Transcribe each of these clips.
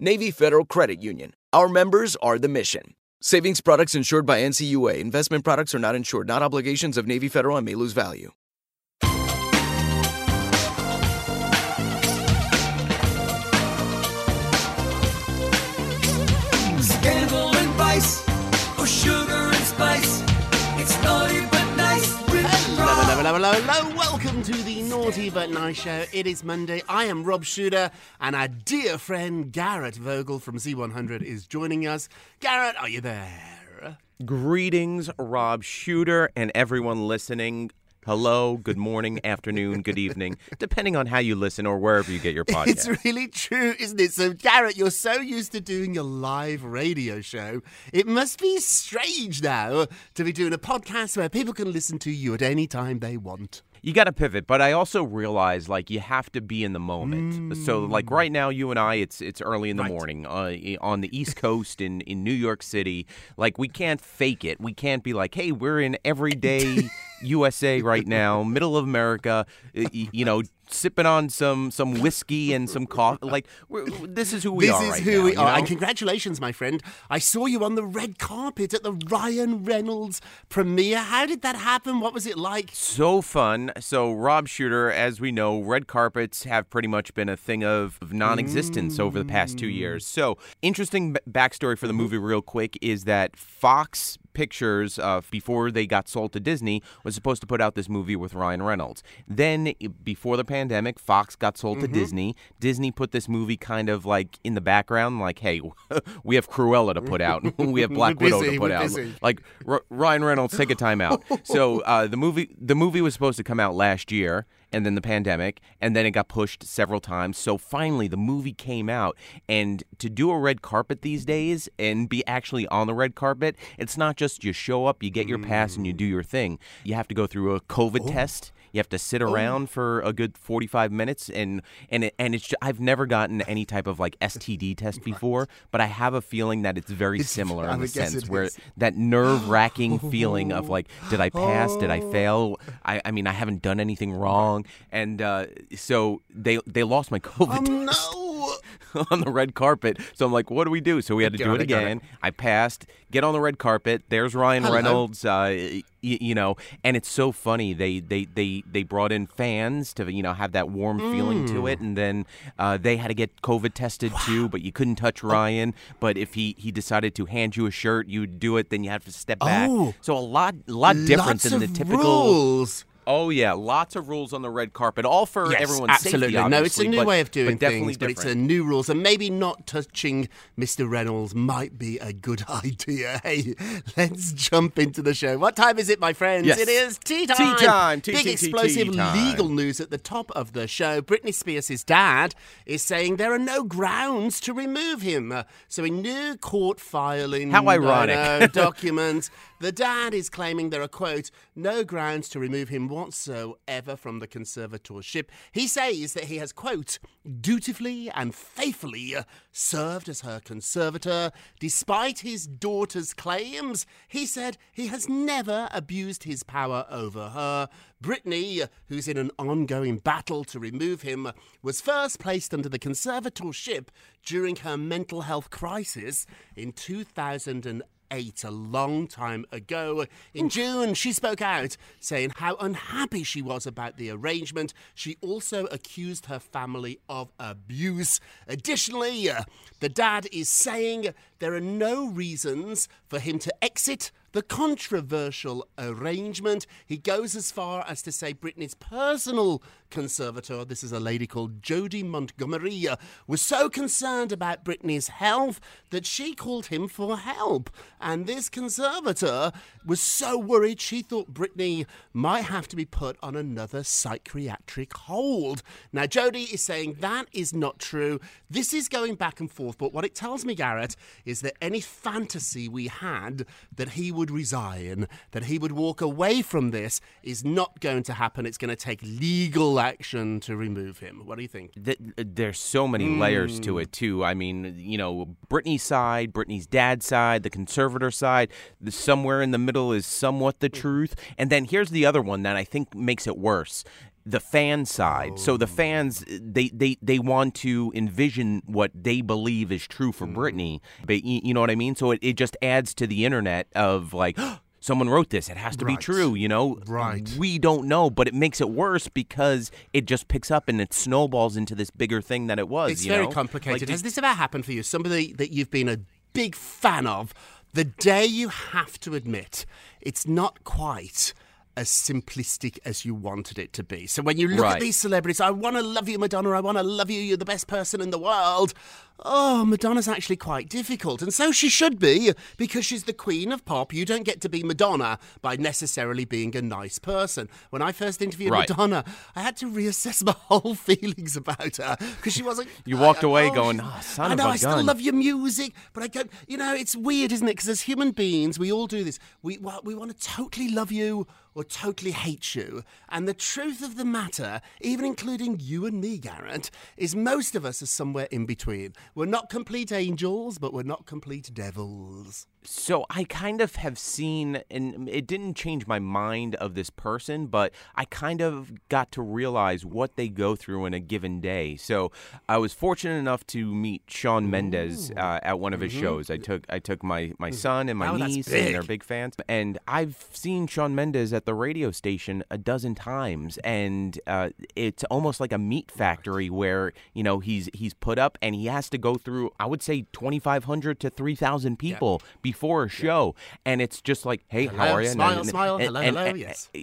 Navy Federal Credit Union. Our members are the mission. Savings products insured by NCUA. Investment products are not insured, not obligations of Navy Federal and may lose value. Scandal and vice, or sugar and spice. It's naughty but nice Hello, hello, hello, hello, hello. To the Naughty But Nice Show. It is Monday. I am Rob Shuter, and our dear friend Garrett Vogel from Z100 is joining us. Garrett, are you there? Greetings, Rob Shuter, and everyone listening. Hello, good morning, afternoon, good evening, depending on how you listen or wherever you get your podcast. It's really true, isn't it? So, Garrett, you're so used to doing a live radio show. It must be strange now to be doing a podcast where people can listen to you at any time they want. You got to pivot, but I also realize like you have to be in the moment. So, like right now, you and I, it's it's early in the Right. morning uh, on the East Coast in in New York City. Like we can't fake it. We can't be like, hey, we're in everyday USA right now, middle of America. You know. Sipping on some some whiskey and some coffee, like this is who we this are This is right who now, we you are. know? And congratulations, my friend. I saw you on the red carpet at the Ryan Reynolds premiere. How did that happen? What was it like? So fun. So, Rob Shuter, as we know, red carpets have pretty much been a thing of, of non existence over the past two years. So, interesting b- backstory for the movie, real quick, is that Fox Pictures, uh, before they got sold to Disney, was supposed to put out this movie with Ryan Reynolds. Then, before the pandemic, Fox got sold to Disney. Disney put this movie kind of like in the background, like, hey, we have Cruella to put out, we have Black Widow to put out. Like R- Ryan Reynolds, take a time out. So uh, the movie the movie was supposed to come out last year, and then the pandemic, and then it got pushed several times. So finally, the movie came out, and to do a red carpet these days and be actually on the red carpet, it's not just you show up, you get your pass, and you mm. do your thing. You have to go through a COVID oh. test. You have to sit around for a good 45 minutes and and it, and it's ju- I've never gotten any type of like STD test before, but I have a feeling that it's very It's- similar I in the sense where is. that nerve wracking feeling of like, did I pass? Did I Oh. fail? I, I mean, I haven't done anything wrong, and uh, so they they lost my COVID Oh, test no. on the red carpet. So I'm like, what do we do? So we had to Get do it it, got it. again. I passed. Get on the red carpet. There's Ryan Hello. Reynolds. Uh, y- you know, and it's so funny. They they they they brought in fans to you know have that warm feeling to Mm. it, and then uh, they had to get COVID tested too. But you couldn't touch Oh. Ryan. But if he he decided to hand you a shirt, you'd do it. Then you have to step back. Oh. So a lot lot different Lots than the typical. rules. Oh yeah, lots of rules on the red carpet, all for Yes, everyone's absolutely. safety. no, it's a new but- way of doing but things, but it's a new rules, and maybe not touching Mr. Reynolds might be a good idea. Hey, let's jump into the show. What time is it, my friends? Yes. It is tea time. Tea time. tea, Big tea, explosive tea time. legal news at the top of the show. Britney Spears' dad is saying there are no grounds to remove him. Uh, So, in new court filing, How ironic. Know, documents, the dad is claiming there are quote no grounds to remove him whatsoever from the conservatorship. He says that he has quote dutifully and faithfully uh, served as her conservator, despite his daughter's claims. He said he has never abused his power over her. Britney, who's in an ongoing battle to remove him, was first placed under the conservatorship during her mental health crisis in 2008 eight, a long time ago. In June, she spoke out, saying how unhappy she was about the arrangement. She also accused her family of abuse. Additionally, uh, the dad is saying there are no reasons for him to exit the controversial arrangement. He goes as far as to say Britney's personal conservator, this is a lady called Jodi Montgomery, uh, was so concerned about Britney's health that she called him for help. And this conservator was so worried she thought Britney might have to be put on another psychiatric hold. Now, Jodi is saying that is not true. This is going back and forth, but what it tells me, Garrett, is that any fantasy we had that he would resign, that he would walk away from this, is not going to happen. It's going to take legal action to remove him. What do you think? Th- there's so many layers to it hmm. too. I mean, you know, Britney's side, Britney's dad's side, the conservator side. The, somewhere in the middle is somewhat the hmm. truth, and then here's the other one that I think makes it worse. The fan side. So the oh. fans, they, they, they want to envision what they believe is true for hmm. Britney. But you, you know what I mean? So it, it just adds to the internet of like, someone wrote this. It has to be true, you know? Right. We don't know, but it makes it worse because it just picks up and it snowballs into this bigger thing that it was. It's very know? complicated. Like, Has this ever happened for you? Somebody that you've been a big fan of, the day you have to admit it's not quite as simplistic as you wanted it to be. So when you look Right. at these celebrities, I want to love you, Madonna, I want to love you, you're the best person in the world. Oh, Madonna's actually quite difficult. And so she should be, because she's the queen of pop. You don't get to be Madonna by necessarily being a nice person. When I first interviewed Right. Madonna, I had to reassess my whole feelings about her because she wasn't. You walked I- away oh, going, "Ah, son I of know, I still gun." love your music, but I go, you know, it's weird, isn't it? Because as human beings, we all do this. We we want to totally love you or totally hate you. And the truth of the matter, even including you and me, Garrett, is most of us are somewhere in between. We're not complete angels, but we're not complete devils. So I kind of have seen, and it didn't change my mind of this person, but I kind of got to realize what they go through in a given day. So I was fortunate enough to meet Shawn Mendes uh, at one of his shows. I took I took my my son and my Oh, niece, and they're big. fans. And I've seen Shawn Mendes at the radio station a dozen times, and uh, it's almost like a meat factory where you know he's he's put up and he has to go through. I would say twenty five hundred to three thousand people before a show, and it's just like, hey, how are you? smile, smile, hello, hello, yes. Eh,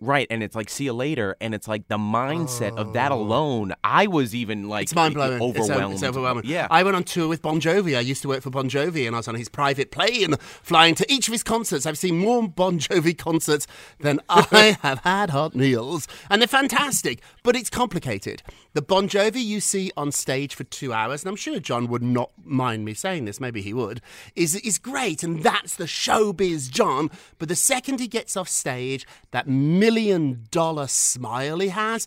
right, and it's like, see you later, and it's like the mindset of that oh. alone. I was even like It's mind blowing. It's, overwhelmed. it's overwhelming. Yeah, I went on tour with Bon Jovi. I used to work for Bon Jovi, and I was on his private plane, flying to each of his concerts. I've seen more Bon Jovi concerts than I have had hot meals, and they're fantastic. But it's complicated. The Bon Jovi you see on stage for two hours, and I'm sure John would not mind me saying this. Maybe he would. Is is great, and that's the showbiz John. But the second he gets off stage, that million dollar smile he has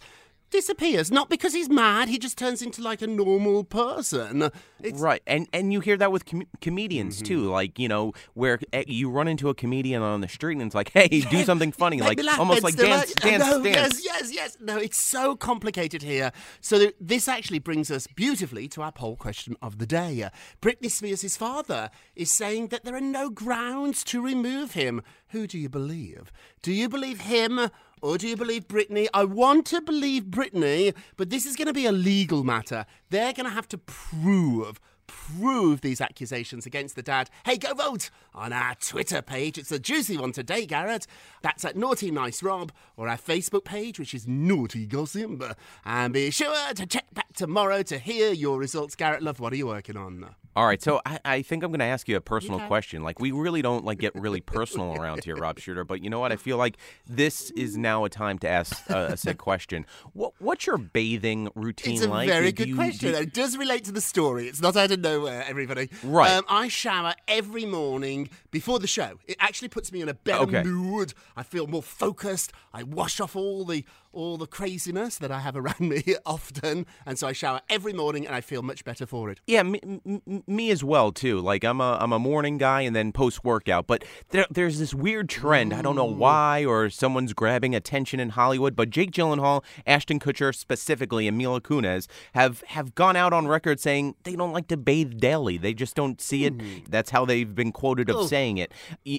disappears. Not because he's mad, he just turns into like a normal person. It's, Right, and and you hear that with com- comedians Mm-hmm. too, like you know where eh, you run into a comedian on the street and it's like, hey, do something funny, like laugh, almost like dance, dance, no, dance. Yes, yes, yes. No, it's so complicated here. So th- this actually brings us beautifully to our poll question of the day. Britney Spears' father is saying that there are no grounds to remove him. Who do you believe? Do you believe him? Or do you believe Britney? I want to believe Britney, but this is going to be a legal matter. They're going to have to prove prove these accusations against the dad, hey, go vote on our Twitter page. It's a juicy one today, Garrett. That's at Naughty Nice Rob, or our Facebook page, which is Naughty Gossip. And be sure to check back tomorrow to hear your results. Garrett Love, what are you working on? All right, so I, I think I'm going to ask you a personal question. Like, we really don't like get really personal around here, Rob Shuter. But you know what? I feel like this is now a time to ask uh, a said question. What what's your bathing routine like? It's a like? very Do good you- question. do- it does relate to the story. It's not out of nowhere, everybody. Right. Um, I shower every morning before the show. It actually puts me in a better Okay. mood. I feel more focused. I wash off all the all the craziness that I have around me often, and so I shower every morning, and I feel much better for it. Yeah, me, m- me as well too. Like I'm a I'm a morning guy and then post workout. But there, there's this weird trend. I don't know why or someone's grabbing attention in Hollywood. But Jake Gyllenhaal, Ashton Kutcher specifically, and Mila Kunis have have gone out on record saying they don't like to bathe daily. They just don't see it. That's how they've been quoted of Oh. saying it.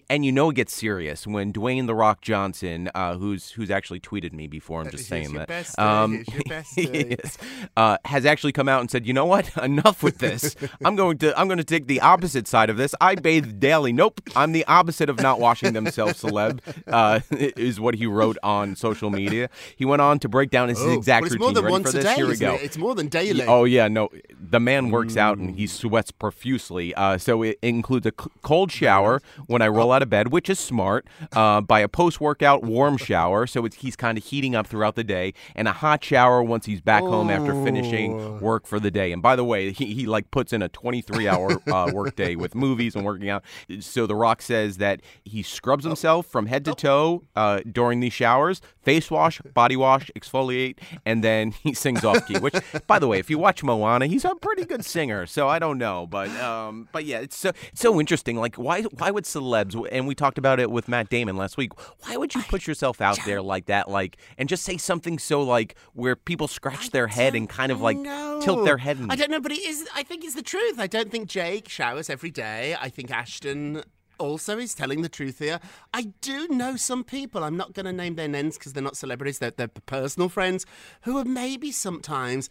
And you know it gets serious when Dwayne the Rock Johnson, uh, who's who's actually tweeted me before. I'm just saying that. Um, your bestie. yes, uh, has actually come out and said, "You know what? Enough with this. I'm going to I'm going to take the opposite side of this. I bathe daily. Nope, I'm the opposite of not washing themselves. Celeb uh, is what he wrote on social media. He went on to break down his Oh, exact well, it's routine. Ready once for a this? day. Here we go. it? It's more than daily. Oh yeah, no. The man works out and he sweats profusely. Uh, so it includes a c- cold shower when I roll out of bed, which is smart. Uh, by a post-workout warm shower, so it's, he's kind of heating up throughout the day, and a hot shower once he's back home after finishing work for the day. And by the way, he, he like puts in a 23-hour uh, workday with movies and working out. So The Rock says that he scrubs himself from head to toe uh, during these showers, face wash, body wash, exfoliate, and then he sings off key. Which, by the way, if you watch Moana, he's a pretty good singer. So I don't know, but um, but yeah, it's so it's so interesting. Like, why why would celebs? And we talked about it with Matt Damon last week. Why would you put yourself out there like that, like, and just say something so like where people scratch their head and kind of like tilt their head? And, I don't know, but it is. I think it's the truth. I don't think Jake showers every day. I think Ashton also is telling the truth here. I do know some people. I'm not going to name their names because they're not celebrities. They're, they're personal friends who are maybe sometimes.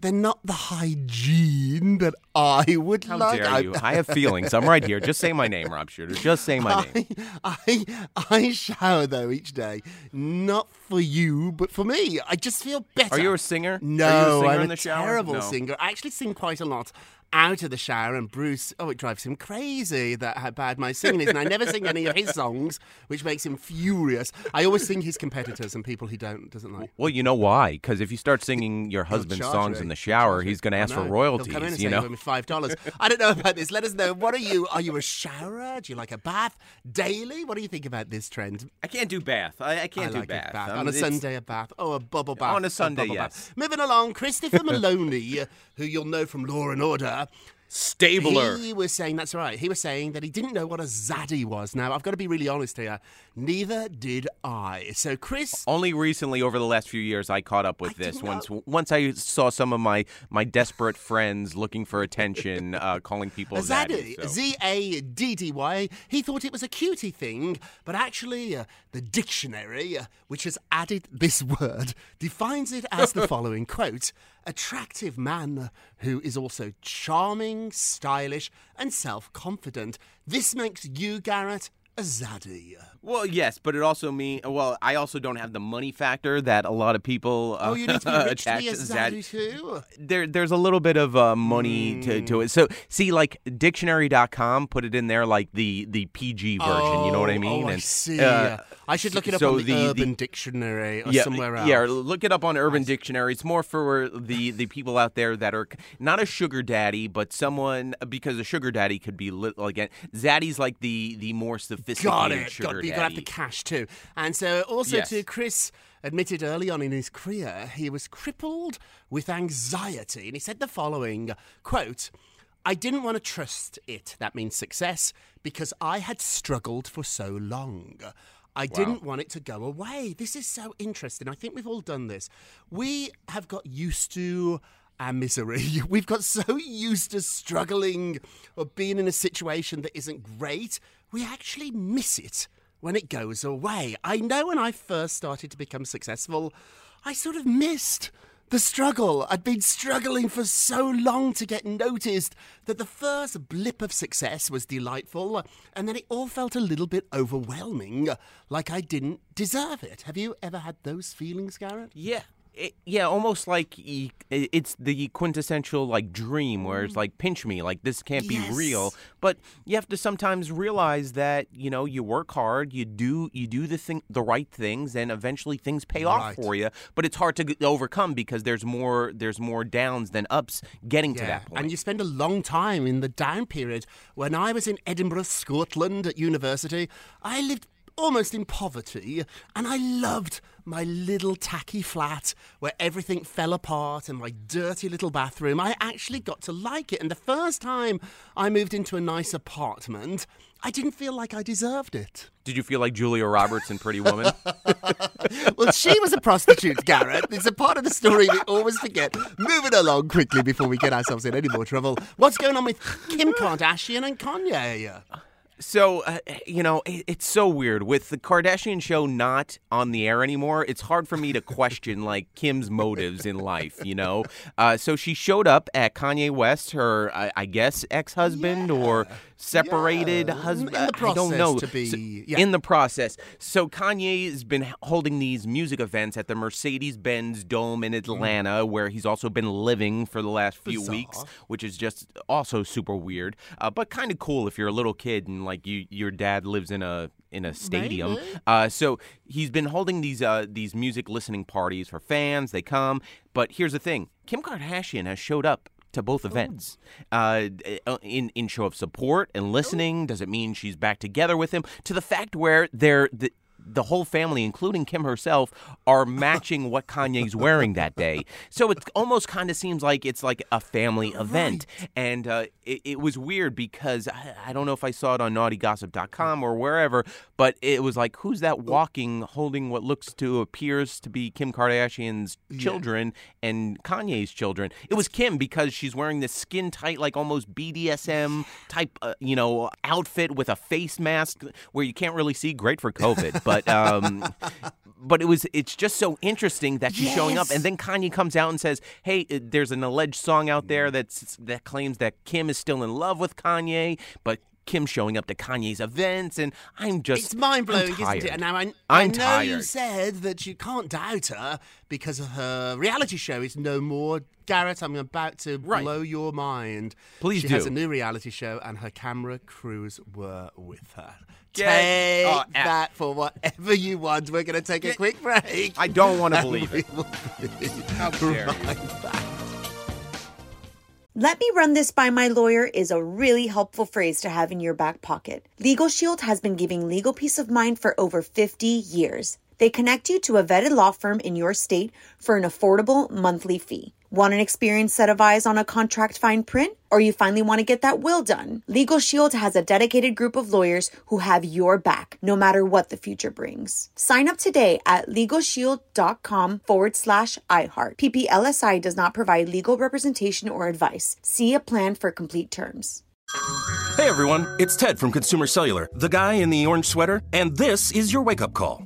They're not the hygiene that I would How like. dare you? I have feelings. I'm right here. Just say my name, Rob Shuter. Just say my name. I, I I shower though each day, not for you, but for me. I just feel better. Are you a singer? No, Are you a singer I'm in a the shower? terrible No. singer. I actually sing quite a lot out of the shower, and Bruce, oh, it drives him crazy that how bad my singing is, and I never sing any of his songs, which makes him furious. I always sing his competitors and people he don't doesn't like. Well, you know why? Because if you start singing your husband's charge songs me. in the shower, he's going to ask for royalties. He'll come in and you say, know. "Give five dollars." I don't know about this. Let us know. What are you? Are you a showerer? Do you like a bath daily? What do you think about this trend? I can't do bath. I, I can't I do like bath. a bath. Um, on a it's- Sunday, a bath. Oh, a bubble bath. On a Sunday, bubble yes. bath. Moving along, Christopher Meloni, who you'll know from Law and Order. Stabler. He was saying, that's right, he was saying that he didn't know what a zaddy was. Now, I've got to be really honest here. Neither did I. So, Chris. Only recently, over the last few years, I caught up with I this. Once, know- once I saw some of my my desperate friends looking for attention, uh, calling people A zaddy, Z A D D Y. He thought it was a cutie thing, but actually, uh, the dictionary, uh, which has added this word, defines it as the following quote attractive man who is also charming, stylish, and self confident. This makes you, Garrett, zaddy. Well, yes, but it also mean well, I also don't have the money factor that a lot of people uh, Oh, you need to be rich to attach be a to zaddy too? there there's a little bit of uh, money to, to it. So see like dictionary.com put it in there like the the PG version, you know what I Oh, mean? Oh, I And, see. uh, I should look it up so on the, the- Urban the- Dictionary or yeah, somewhere else. Yeah, look it up on Urban Dictionary. It's more for the the people out there that are not a sugar daddy, but someone because a sugar daddy could be lit, again. Zaddy's like the the more sophisticated Got it. sugar Got, you daddy. got to have the cash too. And so also Yes. to Chris admitted early on in his career he was crippled with anxiety, and he said the following quote. I didn't want to trust it, that means success, because I had struggled for so long. I didn't want it to go away. This is so interesting. I think we've all done this. We have got used to our misery. We've got so used to struggling or being in a situation that isn't great, we actually miss it when it goes away. I know when I first started to become successful, I sort of missed The struggle. I'd been struggling for so long to get noticed that the first blip of success was delightful, and then it all felt a little bit overwhelming, like I didn't deserve it. Have you ever had those feelings, Garrett? Yeah. It, yeah, almost like it's the quintessential like dream where it's mm-hmm. like pinch me, like this can't be real. But you have to sometimes realize that you know you work hard, you do you do the thing the right things, and eventually things pay off for you. But it's hard to g- overcome because there's more there's more downs than ups getting to that point. And you spend a long time in the down period. When I was in Edinburgh, Scotland at university, I lived almost in poverty and I loved my little tacky flat where everything fell apart and my dirty little bathroom. I actually got to like it. And the first time I moved into a nice apartment, I didn't feel like I deserved it. Did you feel like Julia Roberts in Pretty Woman? Well, she was a prostitute, Garrett. It's a part of the story we always forget. Moving along quickly before we get ourselves in any more trouble. What's going on with Kim Kardashian and Kanye? So, uh, you know, it, it's so weird. With the Kardashian show not on the air anymore, it's hard for me to question, like, Kim's motives in life, you know? Uh, so she showed up at Kanye West, her, I, I guess, ex husband or separated Yeah, husband. in the I don't know. to be- So- yeah. In the process. So Kanye has been holding these music events at the Mercedes Benz Dome in Atlanta, where he's also been living for the last few Bizarre. weeks which is just also super weird, uh, but kind of cool if you're a little kid and like you, your dad lives in a in a stadium. Uh, so he's been holding these uh, these music listening parties for fans. They come, but here's the thing: Kim Kardashian has showed up to both events uh, in in show of support and listening. Does it mean she's back together with him? To the fact where they're the the whole family, including Kim herself, are matching what Kanye's wearing that day. So it almost kind of seems like it's like a family event. And uh, it, it was weird because I, I don't know if I saw it on naughtygossip.com or wherever, but it was like, who's that walking holding what looks to appears to be Kim Kardashian's children and Kanye's children? It was Kim because she's wearing this skin tight, like almost BDSM type, uh, you know, outfit with a face mask where you can't really see. Great for COVID, but um, but it was it's just so interesting that she's showing up, and then Kanye comes out and says, "Hey, uh, there's an alleged song out there that's that claims that Kim is still in love with Kanye, but." Kim showing up to Kanye's events, and I'm just It's mind blowing, isn't it? And now I, I I'm know you said that you can't doubt her because of her reality show is no more. Garrett, I'm about to Right. blow your mind. Please she has a new reality show, and her camera crews were with her. Get- Take oh, that for whatever you want. We're going to take a quick break. I don't want to believe it. be How dare you. right back. Let me run this by my lawyer is a really helpful phrase to have in your back pocket. Legal Shield has been giving legal peace of mind for over 50 years. They connect you to a vetted law firm in your state for an affordable monthly fee. Want an experienced set of eyes on a contract fine print? Or you finally want to get that will done? Legal Shield has a dedicated group of lawyers who have your back, no matter what the future brings. Sign up today at LegalShield.com forward slash iHeart. PPLSI does not provide legal representation or advice. See a plan for complete terms. Hey everyone, it's Ted from Consumer Cellular, the guy in the orange sweater, and this is your wake up call.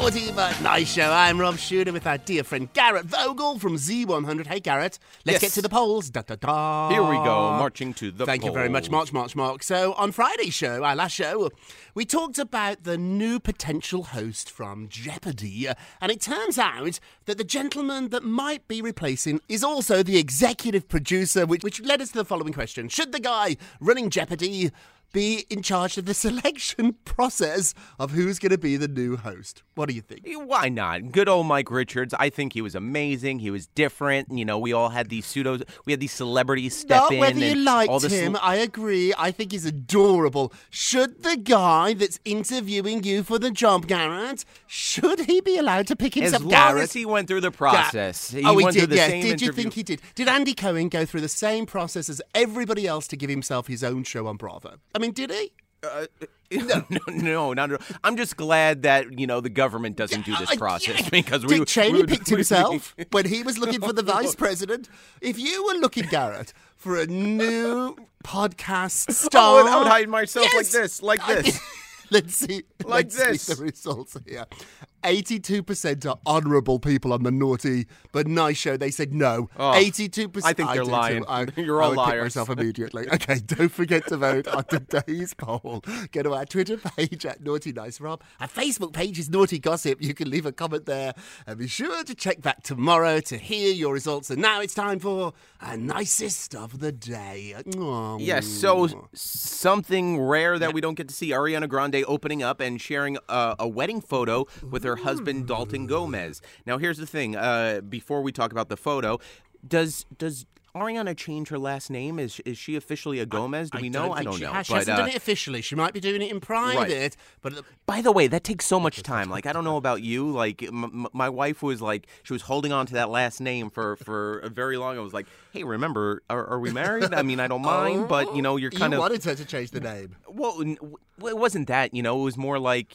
Naughty But Nice Show. I'm Rob Shuter with our dear friend Garrett Vogel from Z100. Hey, Garrett, let's Yes. get to the polls. Da, da, da. Here we go, marching to the Thank you very much. March, March, Mark. So, on Friday's show, our last show, we talked about the new potential host from Jeopardy. And it turns out that the gentleman that might be replacing is also the executive producer, which, which led us to the following question Should the guy running Jeopardy be in charge of the selection process of who's going to be the new host? What do you think? Why not? Good old Mike Richards. I think he was amazing. He was different. You know, we all had these pseudos. We had these celebrities step Not in. whether you liked him, I agree. I think he's adorable. Should the guy that's interviewing you for the job, Garrett, should he be allowed to pick himself? as long Garrett? as he went through the process. He oh, he went did. through the yes. same Did you interview. think he did? Did Andy Cohen go through the same process as everybody else to give himself his own show on Bravo? I mean, did he? no, no, no, not at all. I'm just glad that you know the government doesn't do this Uh, process yeah. because we Dick Cheney we picked himself when he was looking for the vice president. If you were looking, Garrett, for a new podcast star, Oh, I would hide myself like this, like this. Let's see. Like let's see this. the results here. 82% are honourable people on the naughty but nice show. They said no. Oh, 82%. I think they're too. lying. I, You're I all would pick liars. myself immediately. Okay, don't forget to vote on today's poll. Go to our Twitter page at Naughty Nice Rob. Our Facebook page is Naughty Gossip. You can leave a comment there. And be sure to check back tomorrow to hear your results. And now it's time for our nicest of the day. Yes, so something rare that we don't get to see Ariana Grande opening up and sharing a, a wedding photo with her husband Dalton Gomez. Now, here's the thing: uh, before we talk about the photo, does does Ariana change her last name? Is is she officially a Gomez? Do we know? I don't she know. has. She but, hasn't uh, done it officially. She might be doing it in private. But by the way, that takes so much time. Like I don't know about you. Like m- m- my wife was like she was holding on to that last name for for a very long. I was like, hey, remember, are, are we married? I mean, I don't mind, but you know, you're kind you of wanted her to change the name. well, n- it wasn't that. You know, it was more like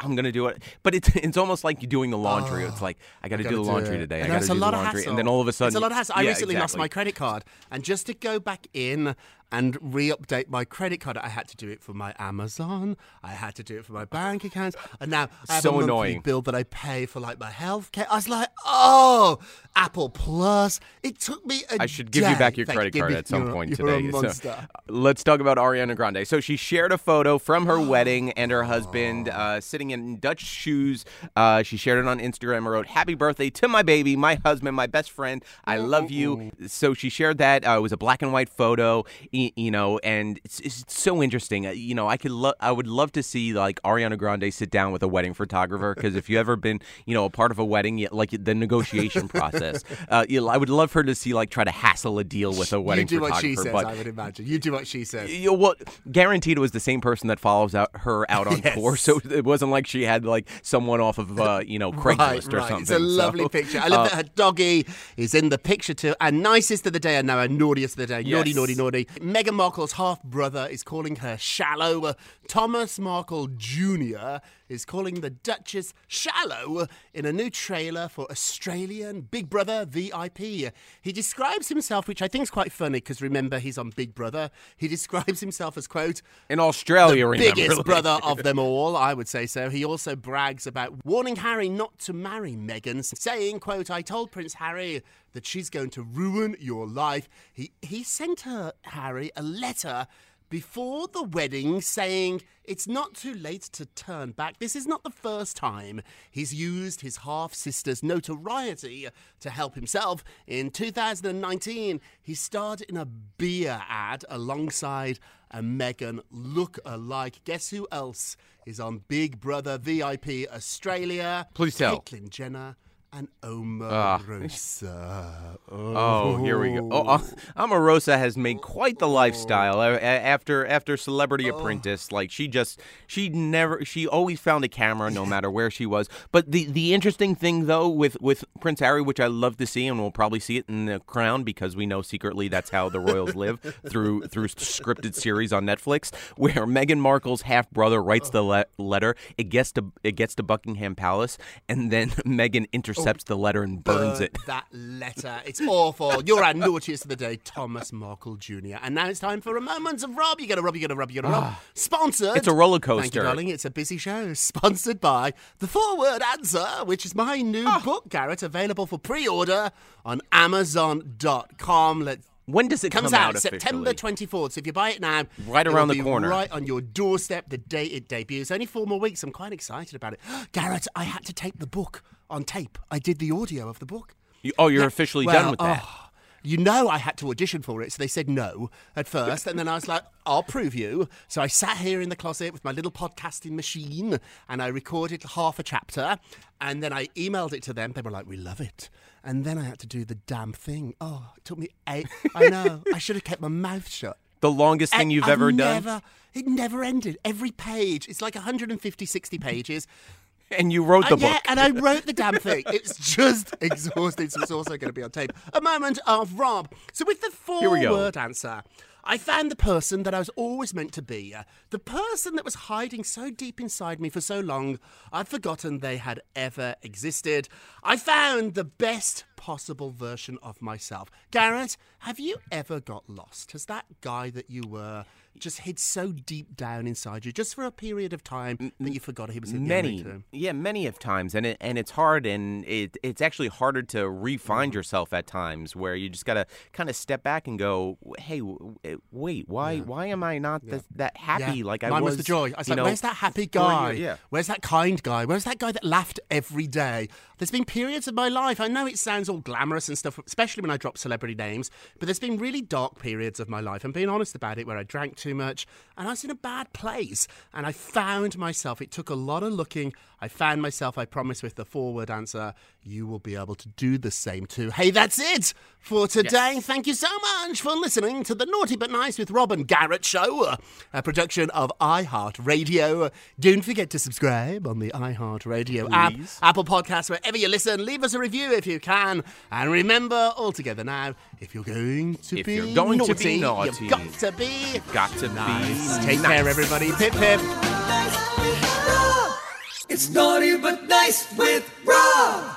I'm gonna do it. But it's it's almost like you're doing the laundry. it's like I got to do the laundry today. And I got to a do lot the of laundry, hassle. and then all of a sudden, it's a lot of hassle. I Yeah, recently lost my credit card, and just to go back in and re-update my credit card, I had to do it for my Amazon. I had to do it for my bank accounts, and now I have So a monthly annoying. bill that I pay for like my health care. I was like, oh, Apple Plus. It took me a I should give you back your Thank- credit give card at some you're- point you're today. A So, monster. uh, let's talk about Ariana Grande. So she shared a photo from her wedding and her husband uh, sitting in Dutch shoes. Uh, she shared it on Instagram and wrote, "Happy birthday to my baby, my husband, my best friend. I love you." So she shared that. Uh, it was a black and white photo, you know, and it's, it's so interesting. Uh, you know, I could, lo- I would love to see like Ariana Grande sit down with a wedding photographer because if you ever been, you know, a part of a wedding, like the negotiation process, uh, you, I would love her to see like try to hassle a deal with a wedding You do what photographer. she says, but I would imagine. You do what she says. you know, well, guaranteed it was the same person that follows out her out on Yes. tour. So it wasn't like she had like someone off of uh, you know Craigslist right, or right. something. It's a lovely So, picture. I love uh, that her doggy is in the picture too. And nicest of the day and now our naughtiest of the day. Naughty, Yes. naughty, naughty. Meghan Markle's half brother is calling her shallow. Thomas Markle Jr. is calling the Duchess shallow in a new trailer for Australian Big Brother VIP. He describes himself, which I think is quite funny because remember he's on Big Brother. He describes himself as quote in Australia, the biggest like- brother of them all, I would say so. He also brags about warning Harry not to marry Meghan, saying, quote, I told Prince Harry that she's going to ruin your life. He he sent her, Harry, a letter before the wedding saying it's not too late to turn back. This is not the first time he's used his half sister's notoriety to help himself. In 2019, he starred in a beer ad alongside a Meghan look alike. Guess who else is on Big Brother VIP Australia? Please tell. Caitlyn Jenner Ah. Omarosa. Oh, here we go. Oh, uh, Omarosa has made quite the lifestyle a- after after Celebrity Apprentice. Like she just she never she always found a camera no matter where she was. But the the interesting thing though with with Prince Harry, which I love to see, and we'll probably see it in the Crown because we know secretly that's how the royals live through through scripted series on Netflix, where Meghan Markle's half brother writes the le- letter. It gets to it gets to Buckingham Palace, and then Meghan intercepts the letter and burns it. That letter. It's awful. You're our naughtiest of the day, Thomas Markle Jr. And now it's time for a moment of Rob. You gotta rub, you gotta rub, you gotta rub. Sponsored. Ah. It's a roller coaster. Thank you, darling. It's a busy show. Sponsored by The Four Word Answer, which is my new Ah. book, Garrett, available for pre order on Amazon.com. Let's When does it comes come out, out September 24th. So if you buy it now, Right around the corner. right on your doorstep the day it debuts. Only four more weeks. I'm quite excited about it. Garrett, I had to take the book on tape. I did the audio of the book. You, oh, you're Yeah, officially well, done with that. oh, you know, I had to audition for it, so they said no at first, and then I was like, "I'll prove you." So I sat here in the closet with my little podcasting machine, and I recorded half a chapter, and then I emailed it to them. They were like, "We love it," and then I had to do the damn thing. Oh, it took me eight. I know. I should have kept my mouth shut. The longest thing you've I've ever done, never, It never ended. Every page, it's like 150, 60 pages. And you wrote the Uh, yeah, and I wrote the damn thing. It's just exhausting, so it's also going to be on tape. A moment of Rob. So with the four-word answer, I found the person that I was always meant to be. Uh, the person that was hiding so deep inside me for so long, I'd forgotten they had ever existed. I found the best possible version of myself. Garrett, have you ever got lost? Has that guy that you were just hid so deep down inside you, just for a period of time, that you forgot he was in the many, yeah, many of times, and it and it's hard, and it it's actually harder to re-find Mm-hmm. yourself at times, where you just gotta kind of step back and go, hey, w- w- wait, why why am I not th- that happy Yeah. like I Mine was? was, the joy. I was like, know, where's that happy guy? yeah. Where's that kind guy? Where's that guy that laughed every day? There's been periods of my life. I know it sounds all glamorous and stuff, especially when I drop celebrity names, but there's been really dark periods of my life. I'm being honest about it, where I drank too much and I was in a bad place. And I found myself. It took a lot of looking. I found myself. I promise with the four-word answer, you will be able to do the same too. Hey, that's it for today. Thank you so much for listening to the Naughty But Nice with Rob and Garrett show, a production of iHeartRadio. Don't forget to subscribe on the iHeartRadio app, Apple Podcasts, wherever you listen. Leave us a review if you can. And remember, all together now, if you're going to If be you're going to naughty, be naughty, you've got to be got to nice. be Take nice. care, everybody. Pip pip. It's naughty but nice with Rob.